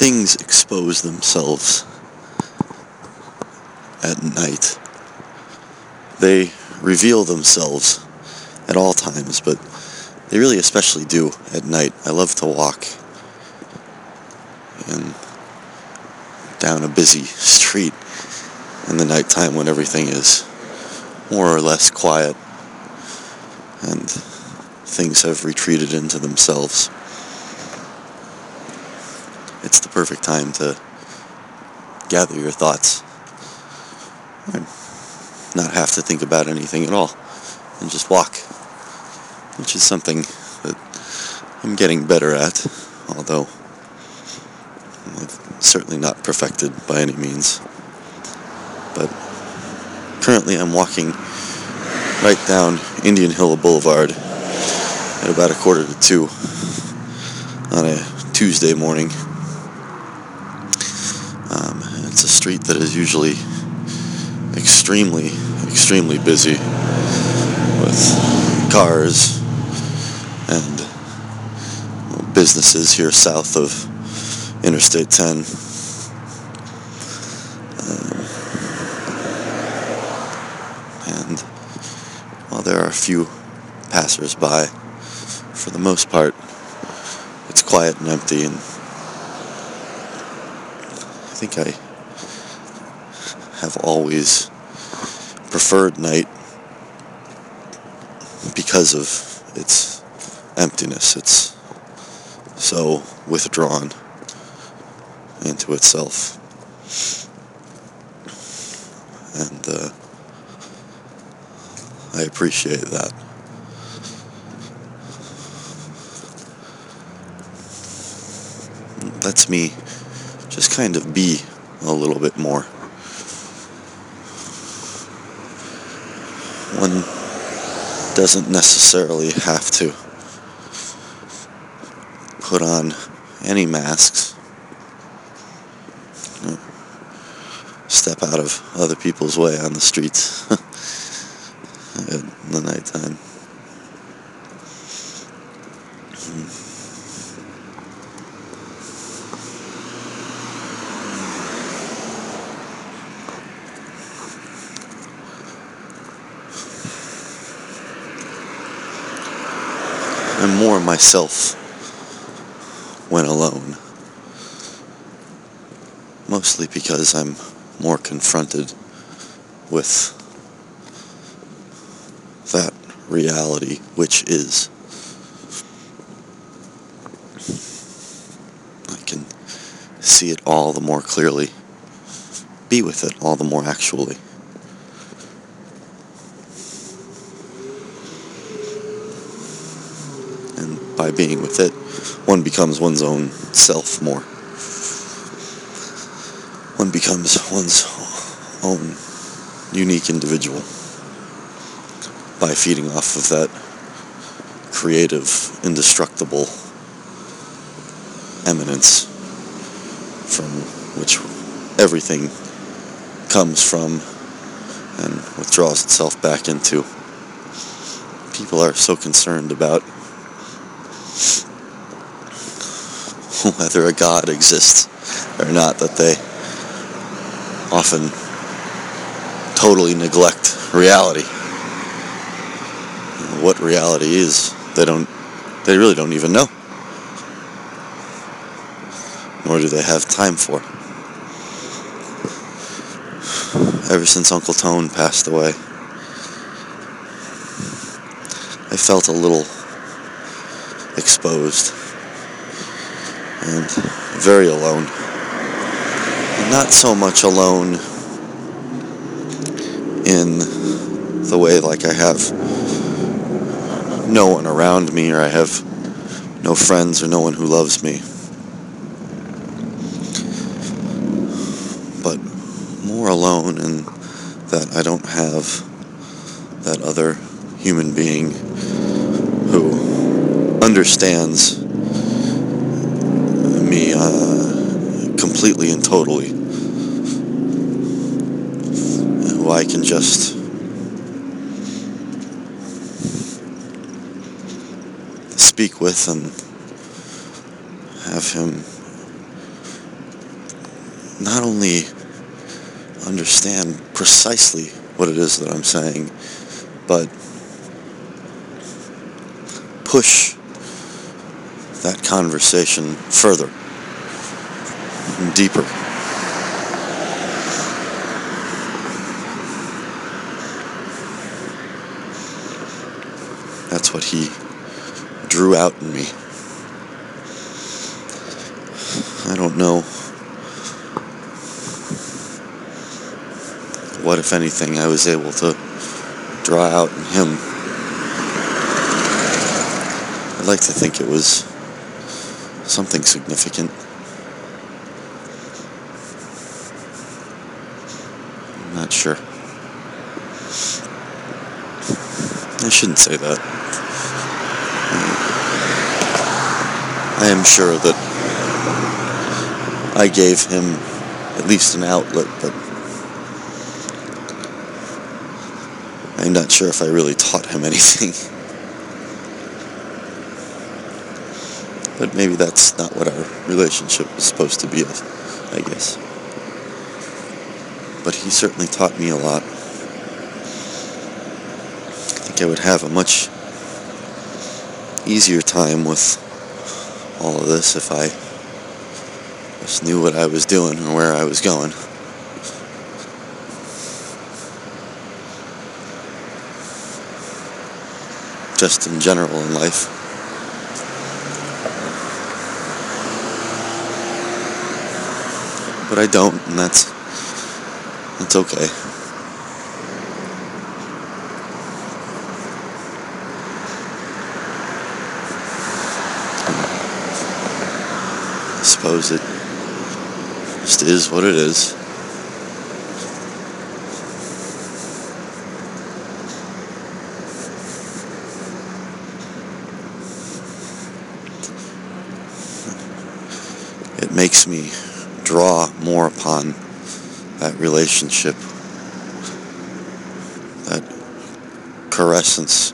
things expose themselves at night. They reveal themselves at all times, but they really especially do at night. I love to walk and down a busy street in the nighttime when everything is more or less quiet and things have retreated into themselves. It's the perfect time to gather your thoughts and not have to think about anything at all and just walk, which is something that I'm getting better at, although I've certainly not perfected by any means. But currently I'm walking right down Indian Hill Boulevard at about a quarter to two on a Tuesday morning. It's a street that is usually extremely, extremely busy with cars and businesses here south of Interstate 10. Um, and while there are a few passers-by, for the most part, it's quiet and empty, and I think I have always preferred night because of its emptiness. It's so withdrawn into itself. And uh, I appreciate that. Lets me just kind of be a little bit more. One doesn't necessarily have to put on any masks. Step out of other people's way on the streets in the nighttime. I'm more myself when alone. Mostly because I'm more confronted with that reality which is. I can see it all the more clearly, be with it all the more actually. And by being with it, one becomes one's own self more. One becomes one's own unique individual by feeding off of that creative, indestructible eminence from which everything comes from and withdraws itself back into. People are so concerned about whether a God exists or not that they often totally neglect reality. What reality is, they don't, they really don't even know. Nor do they have time for. Ever since Uncle Tone passed away, I felt a little exposed and very alone. Not so much alone in the way like I have no one around me or I have no friends or no one who loves me. But more alone in that I don't have that other human being who understands completely and totally. Who I can just speak with and have him not only understand precisely what it is that I'm saying, but push that conversation further deeper. That's what he drew out in me. I don't know what, if anything, I was able to draw out in him. I'd like to think it was something significant. I'm not sure. I shouldn't say that. I am sure that I gave him at least an outlet, but I'm not sure if I really taught him anything. But maybe that's not what our relationship was supposed to be, I guess. But he certainly taught me a lot. I would have a much easier time with all of this if I just knew what I was doing and where I was going. Just in general in life. But I don't, and that's that's okay. Suppose it just is what it is. It makes me draw more upon that relationship, that carescence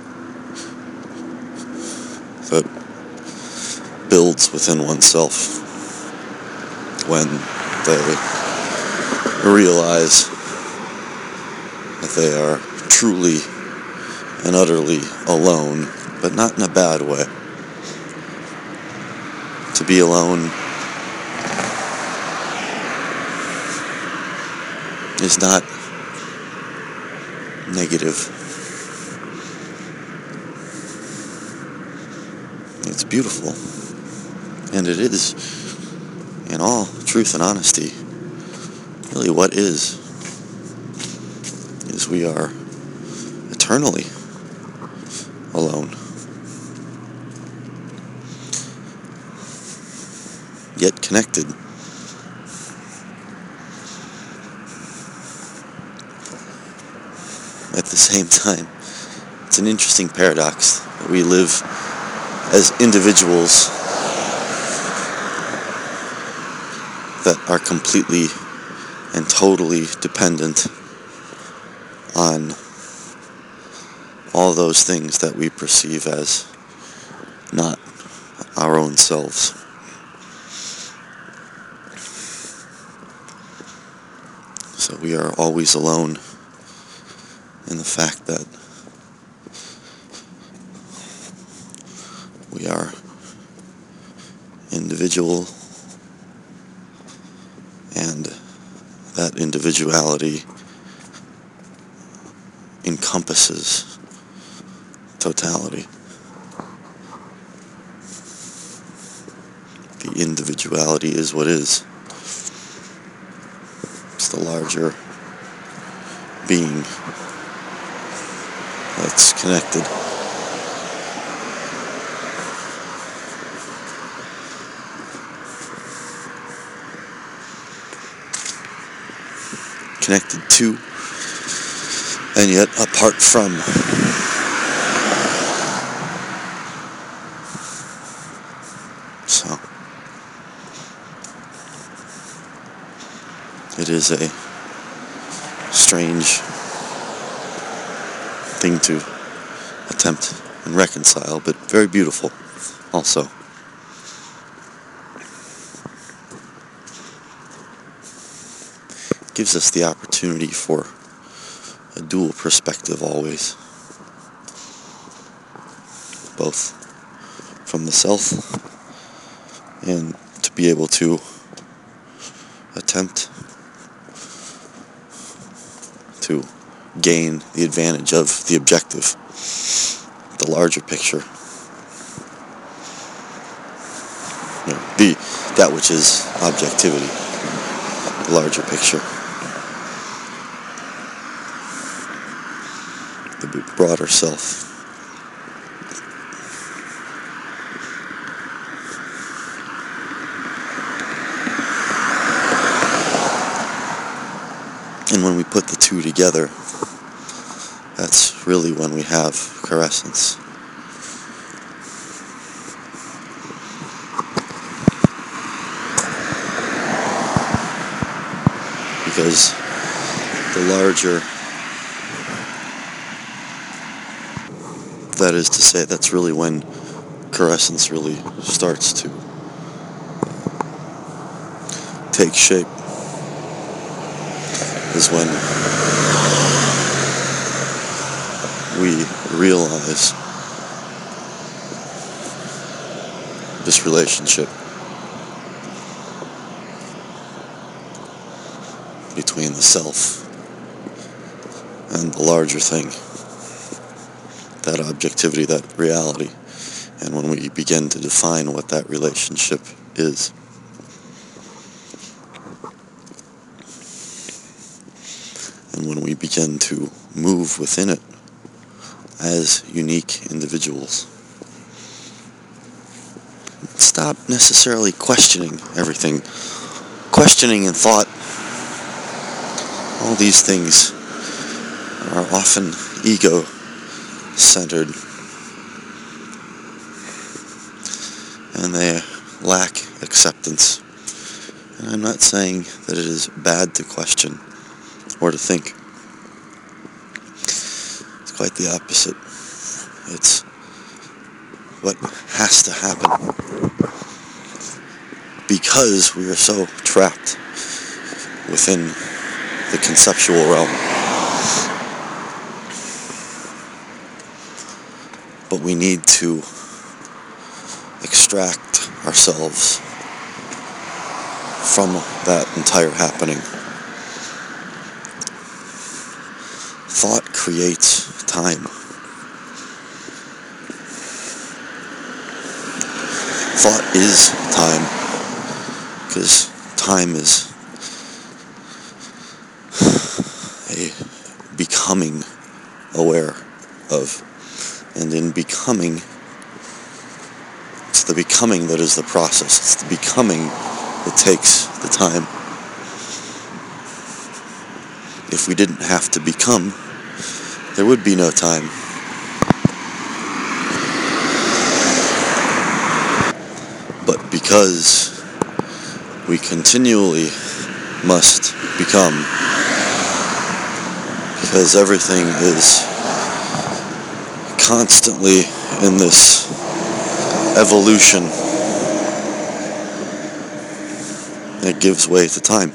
that builds within oneself when they realize that they are truly and utterly alone, but not in a bad way. To be alone is not negative. It's beautiful. And it is, in all truth and honesty, really what is, is we are eternally alone. Yet connected. At the same time, it's an interesting paradox that we live as individuals that are completely and totally dependent on all those things that we perceive as not our own selves. So we are always alone in the fact that we are individual and that individuality encompasses totality. The individuality is what is. It's the larger being that's connected. Connected to and yet apart from. So it is a strange thing to attempt and reconcile, but very beautiful also. Gives us the opportunity for a dual perspective always. Both from the self and to be able to attempt to gain the advantage of the objective, the larger picture. You know, the that which is objectivity, the larger picture. The broader self. And when we put the two together, that's really when we have corescence. Because the larger, is to say, that's really when corescence really starts to take shape, is when we realize this relationship between the self and the larger thing, that objectivity, that reality, and when we begin to define what that relationship is. And when we begin to move within it as unique individuals. Stop necessarily questioning everything. Questioning and thought, all these things are often ego centered. And they lack acceptance. And I'm not saying that it is bad to question or to think It's quite the opposite. It's what has to happen because we are so trapped within the conceptual realm. But we need to extract ourselves from that entire happening. Thought creates time. Thought is time, because time is a becoming aware of. And in becoming, it's the becoming that is the process. It's the becoming that takes the time. If we didn't have to become, there would be no time. But because we continually must become, because everything is constantly in this evolution, it gives way to time.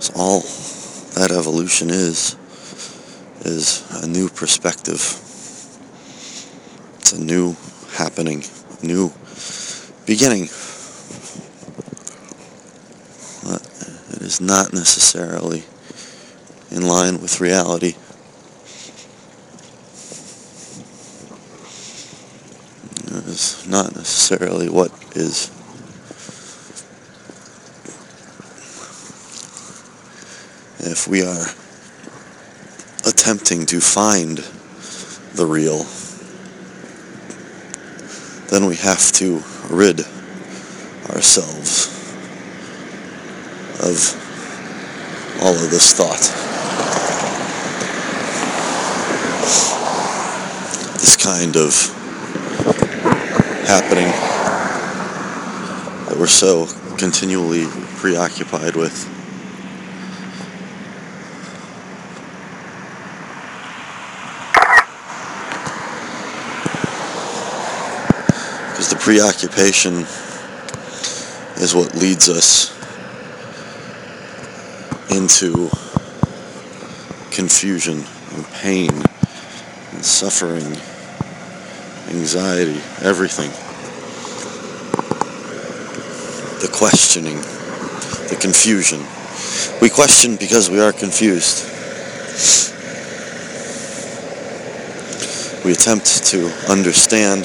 So all that evolution is, is a new perspective. It's a new happening, a new beginning. But it is not necessarily in line with reality. It is not necessarily what is if we are attempting to find the real, then we have to rid ourselves of all of this thought. This kind of happening that we're so continually preoccupied with. Because the preoccupation is what leads us into confusion and pain and suffering, anxiety, everything. The questioning, the confusion. We question because we are confused. We attempt to understand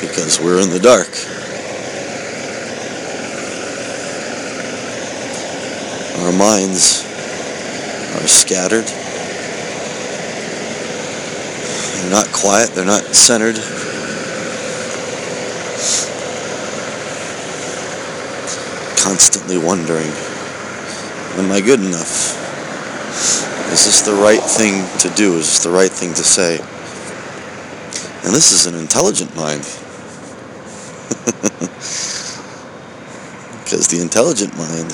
because we're in the dark. Our minds are scattered. They're not quiet, they're not centered. Constantly wondering, am I good enough? Is this the right thing to do? Is this the right thing to say? And this is an intelligent mind. because the intelligent mind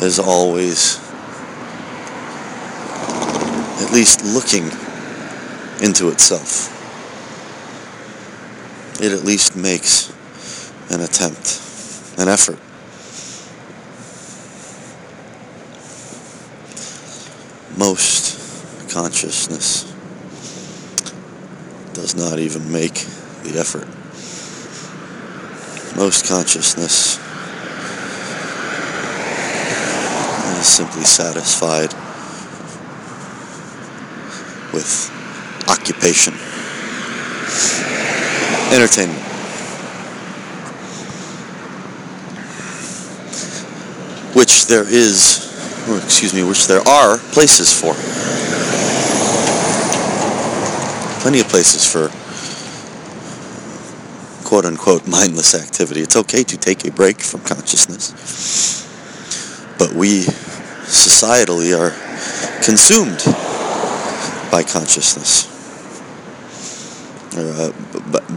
is always at least looking into itself. It at least makes an attempt, an effort. Most consciousness does not even make the effort. Most consciousness is simply satisfied with occupation, entertainment. Which there is, excuse me, which there are places for. Plenty of places for quote unquote mindless activity. It's okay to take a break from consciousness. But we societally are consumed by consciousness. Or, uh,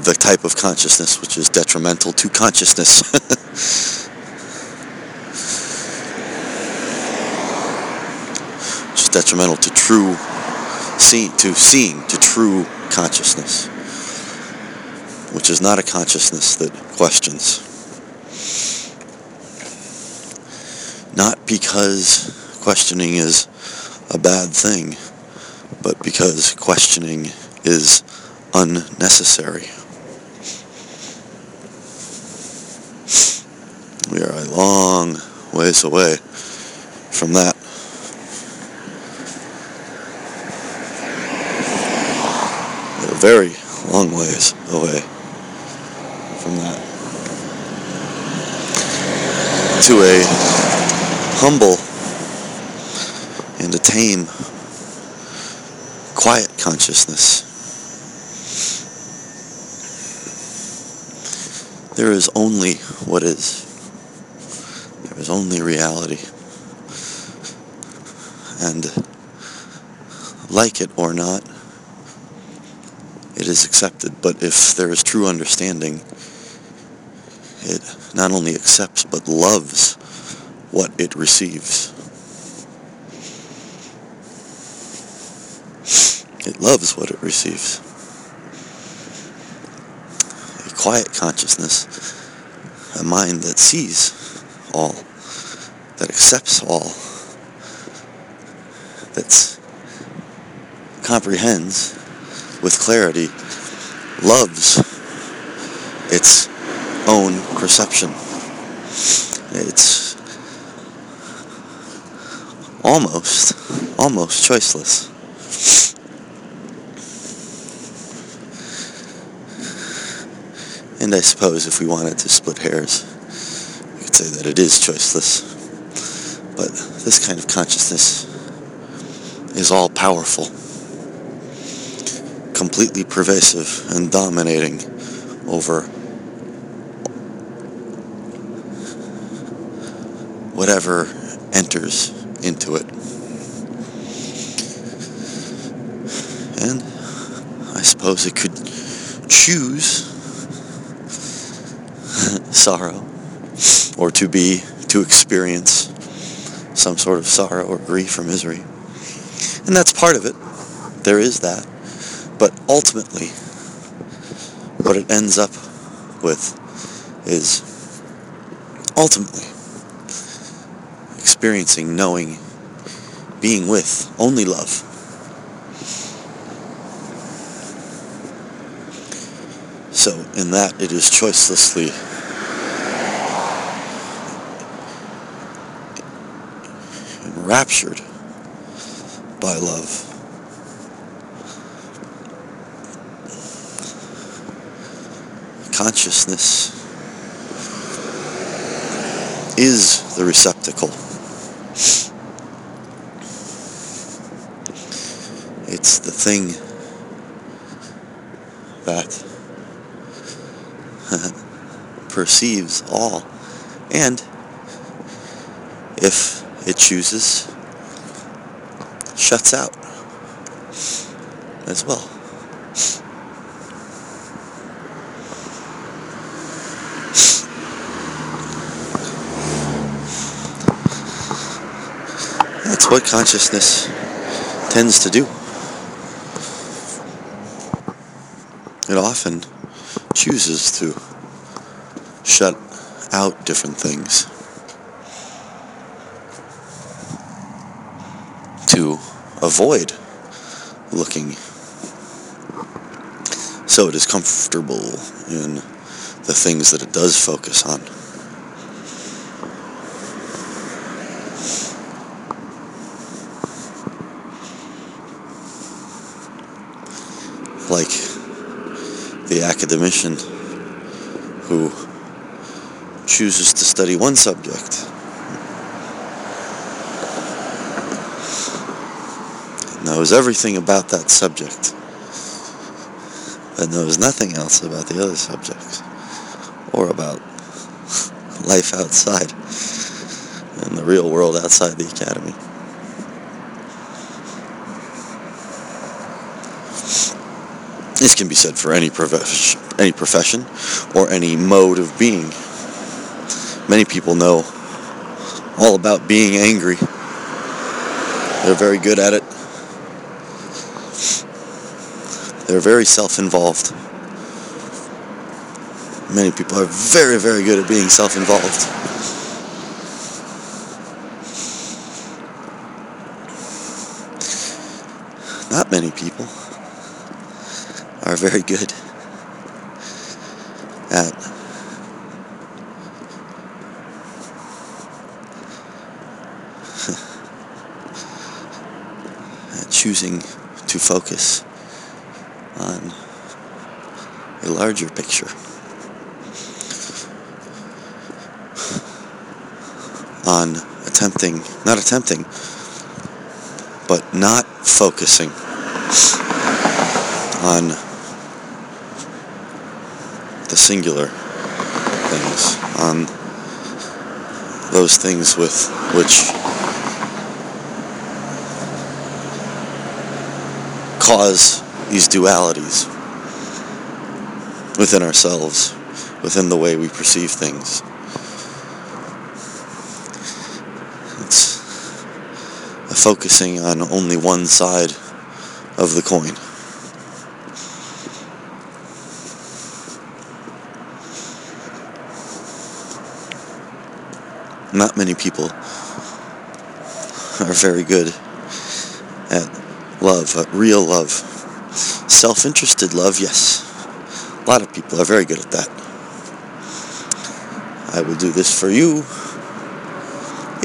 the type of consciousness which is detrimental to consciousness. which is detrimental to true see, to seeing, to true consciousness, which is not a consciousness that questions. Not because questioning is a bad thing, but because questioning is unnecessary. We are a long ways away from that. A very long ways away from that. To a humble and a tame, quiet consciousness. There is only what is. There is only reality. And like it or not, it is accepted. But if there is true understanding, it not only accepts but loves what it receives. It loves what it receives. A quiet consciousness, a mind that sees all, that accepts all, that comprehends with clarity, loves its own perception. It's almost, almost choiceless. And I suppose if we wanted to split hairs, we could say that it is choiceless. But this kind of consciousness is all powerful, completely pervasive and dominating over whatever enters into it. And I suppose it could choose sorrow or to be, to experience some sort of sorrow or grief or misery. And that's part of it. There is that. But ultimately, what it ends up with is ultimately experiencing, knowing, being with only love. So, in that, it is choicelessly enraptured by love. Consciousness is the receptacle. It's the thing that perceives all. And if it chooses, shuts out as well. That's what consciousness tends to do. It often chooses to shut out different things to avoid looking so it is comfortable in the things that it does focus on. Like the academician who chooses to study one subject knows everything about that subject but knows nothing else about the other subjects or about life outside and the real world outside the academy. This can be said for any any profession or any mode of being. Many people know all about being angry. They're very good at it. They're very self-involved. Many people are very, very good at being self-involved. Not many people are very good at choosing to focus on a larger picture. On attempting, not attempting, but not focusing on the singular things, on those things with which cause these dualities within ourselves, within the way we perceive things. It's a focusing on only one side of the coin. Not many people are very good at love, at real love. Self-interested love, yes. A lot of people are very good at that. I will do this for you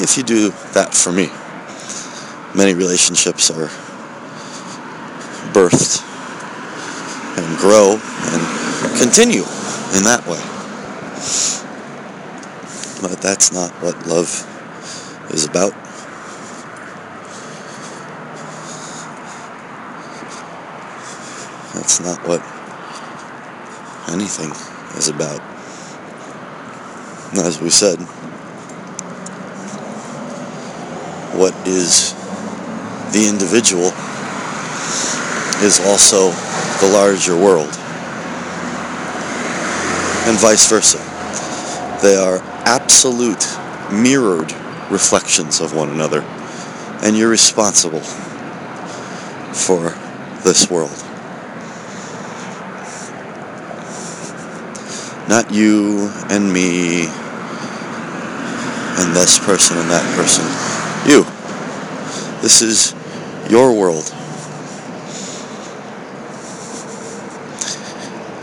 if you do that for me. Many relationships are birthed and grow and continue in that way. But that's not what love is about. That's not what anything is about. As we said, what is the individual is also the larger world. And vice versa. They are absolute mirrored reflections of one another. And you're responsible for this world. Not you and me and this person and that person. You. This is your world.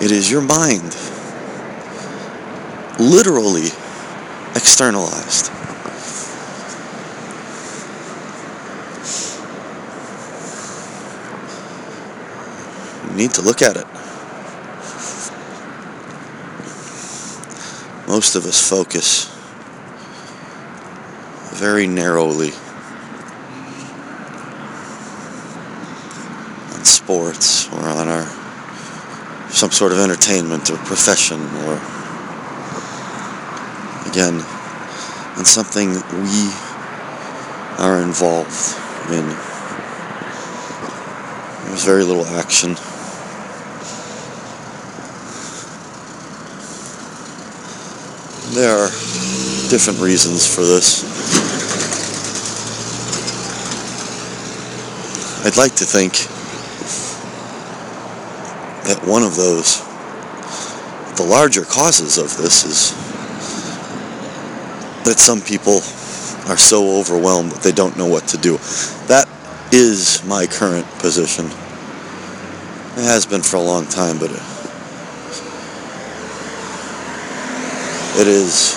It is your mind. Literally externalized. You need to look at it. Most of us focus very narrowly on sports or on our some sort of entertainment or profession or again on something we are involved in. There's very little action. There are different reasons for this. I'd like to think that one of those, the larger causes of this is that some people are so overwhelmed that they don't know what to do. That is my current position. It has been for a long time, but it, is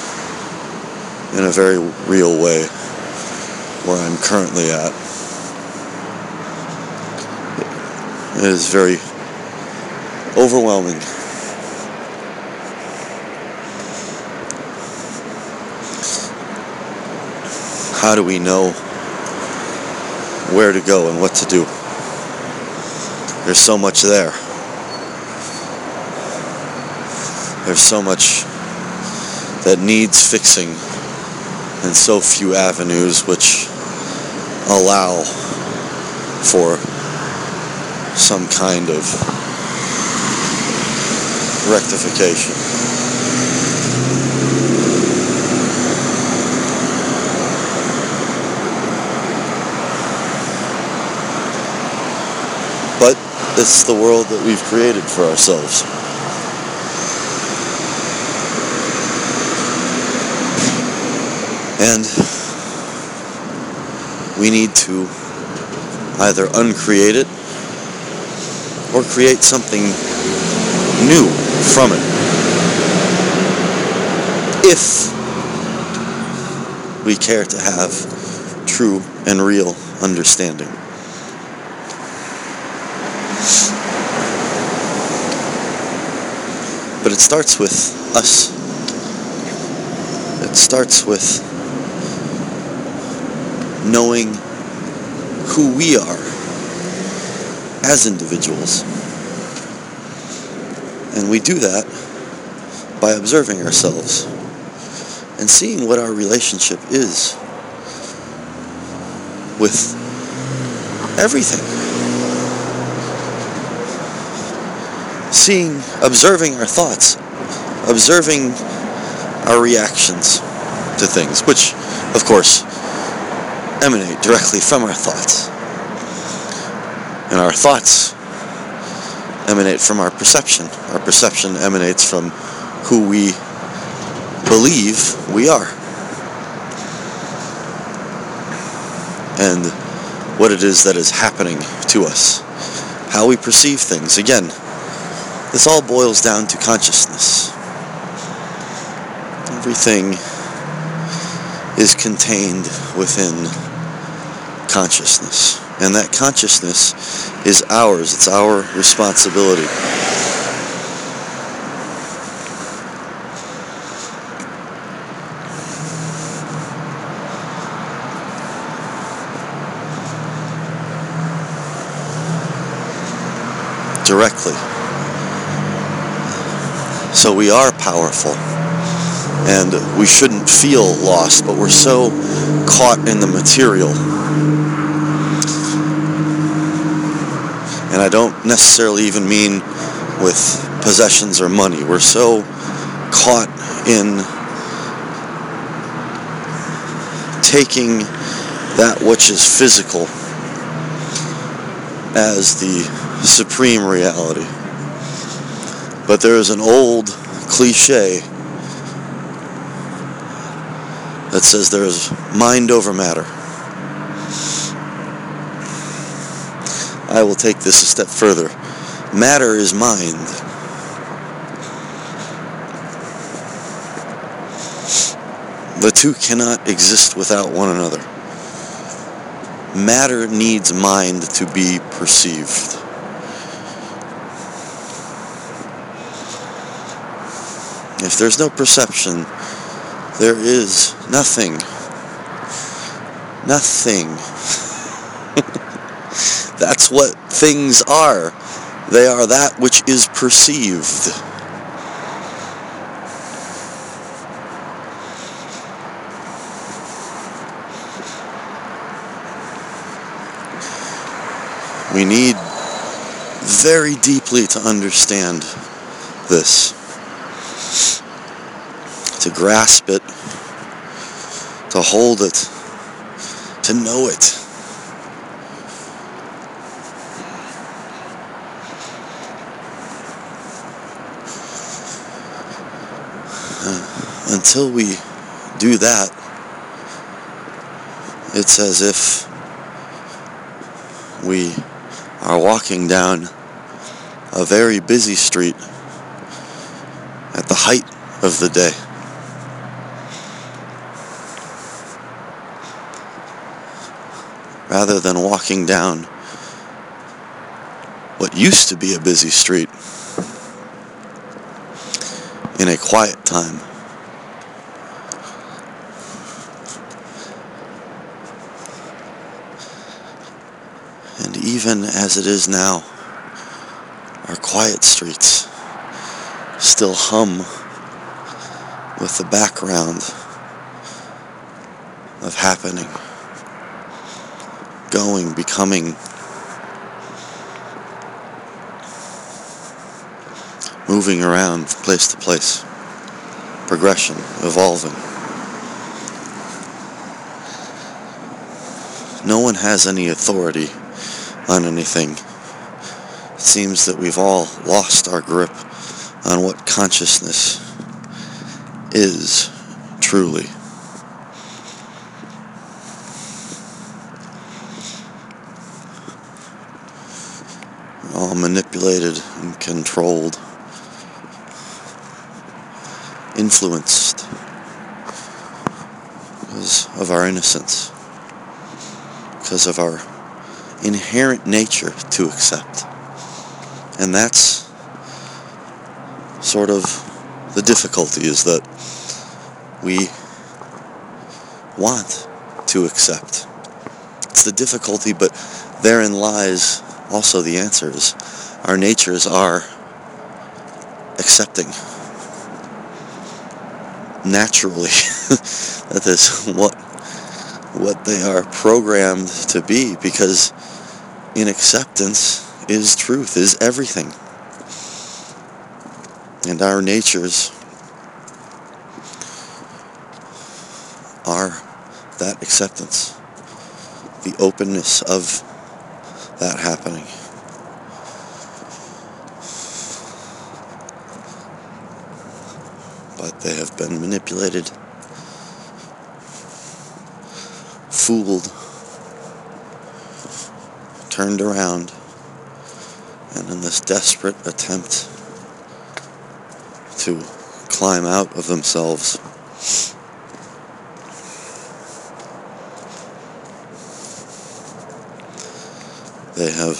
in a very real way where I'm currently at. It is very overwhelming. How do we know where to go and what to do? There's so much there. There's so much that needs fixing and so few avenues which allow for some kind of rectification. But it's the world that we've created for ourselves. And we need to either uncreate it or create something new from it. If we care to have true and real understanding. But it starts with us. It starts with knowing who we are as individuals. And we do that by observing ourselves and seeing what our relationship is with everything. Seeing, observing our thoughts, observing our reactions to things, which, of course, emanate directly from our thoughts. And our thoughts emanate from our perception. Our perception emanates from who we believe we are. And what it is that is happening to us. How we perceive things. Again, this all boils down to consciousness. Everything is contained within consciousness. And that consciousness is ours, it's our responsibility. Directly. So we are powerful and we shouldn't feel lost, but we're so caught in the material. And I don't necessarily even mean with possessions or money. We're so caught in taking that which is physical as the supreme reality. But there is an old cliche that says there is mind over matter. I will take this a step further. Matter is mind. The two cannot exist without one another. Matter needs mind to be perceived. If there's no perception, there is nothing. Nothing. That's what things are. They are that which is perceived. We need very deeply to understand this, to grasp it, to hold it, to know it. Until we do that, it's as if we are walking down a very busy street at the height of the day. Rather than walking down what used to be a busy street in a quiet time. And even as it is now, our quiet streets still hum with the background of happening, going, becoming, moving around place to place, progression, evolving. No one has any authority on anything. It seems that we've all lost our grip on what consciousness is truly. All manipulated and controlled, influenced because of our innocence, because of our inherent nature to accept. And that's sort of the difficulty is that we want to accept. It's the difficulty, but therein lies also the answers. Our natures are accepting. Naturally. that is what what they are programmed to be because in acceptance is truth, is everything. And our natures are that acceptance, the openness of that happening. But they have been manipulated, fooled, turned around, and in this desperate attempt to climb out of themselves, they have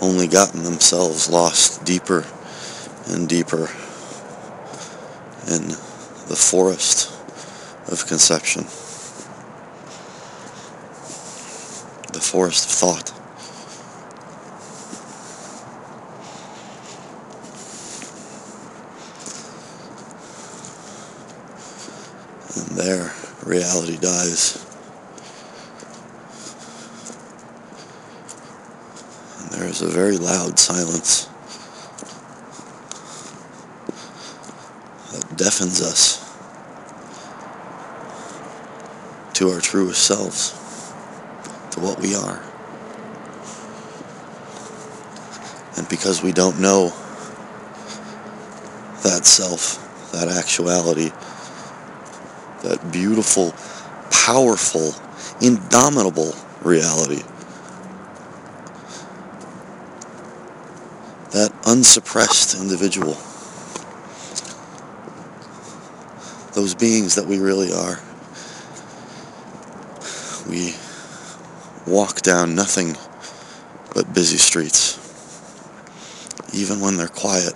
only gotten themselves lost deeper and deeper in the forest of conception. the forest of thought. And there, reality dies. And there is a very loud silence that deafens us to our truest selves to what we are. And because we don't know that self, that actuality, that beautiful, powerful, indomitable reality. That unsuppressed individual. Those beings that we really are. We walk down nothing but busy streets, even when they're quiet.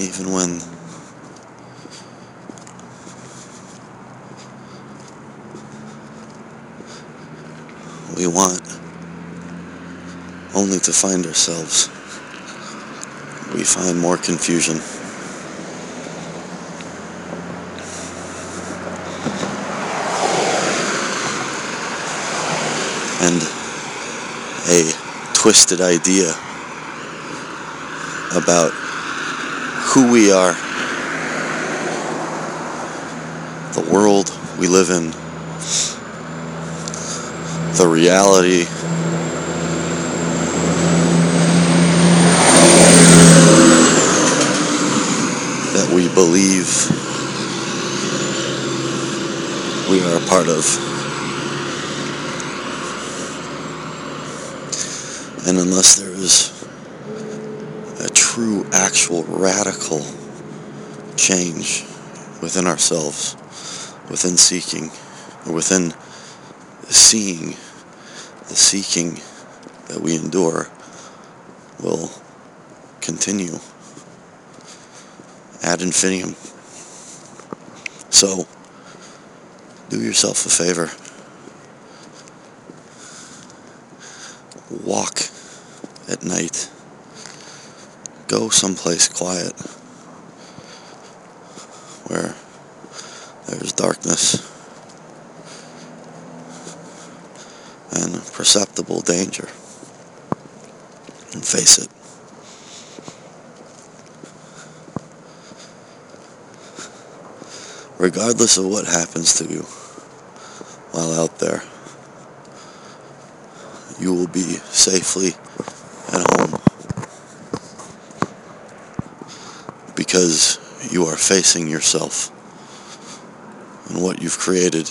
Even when we want only to find ourselves, we find more confusion. And a twisted idea about who we are, the world we live in, the reality we believe we are a part of. And unless there is a true, actual, radical change within ourselves, within seeking, or within seeing, the seeking that we endure will continue ad infinitum. So, do yourself a favor. Walk at night. Go someplace quiet where there's darkness and perceptible danger and face it. Regardless of what happens to you while out there, you will be safely at home because you are facing yourself and what you've created.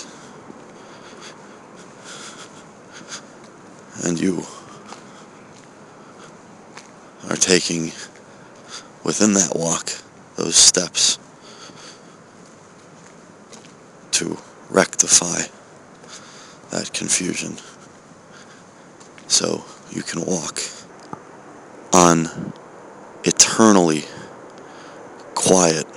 And you are taking within that walk those steps to rectify that confusion so you can walk on eternally quiet.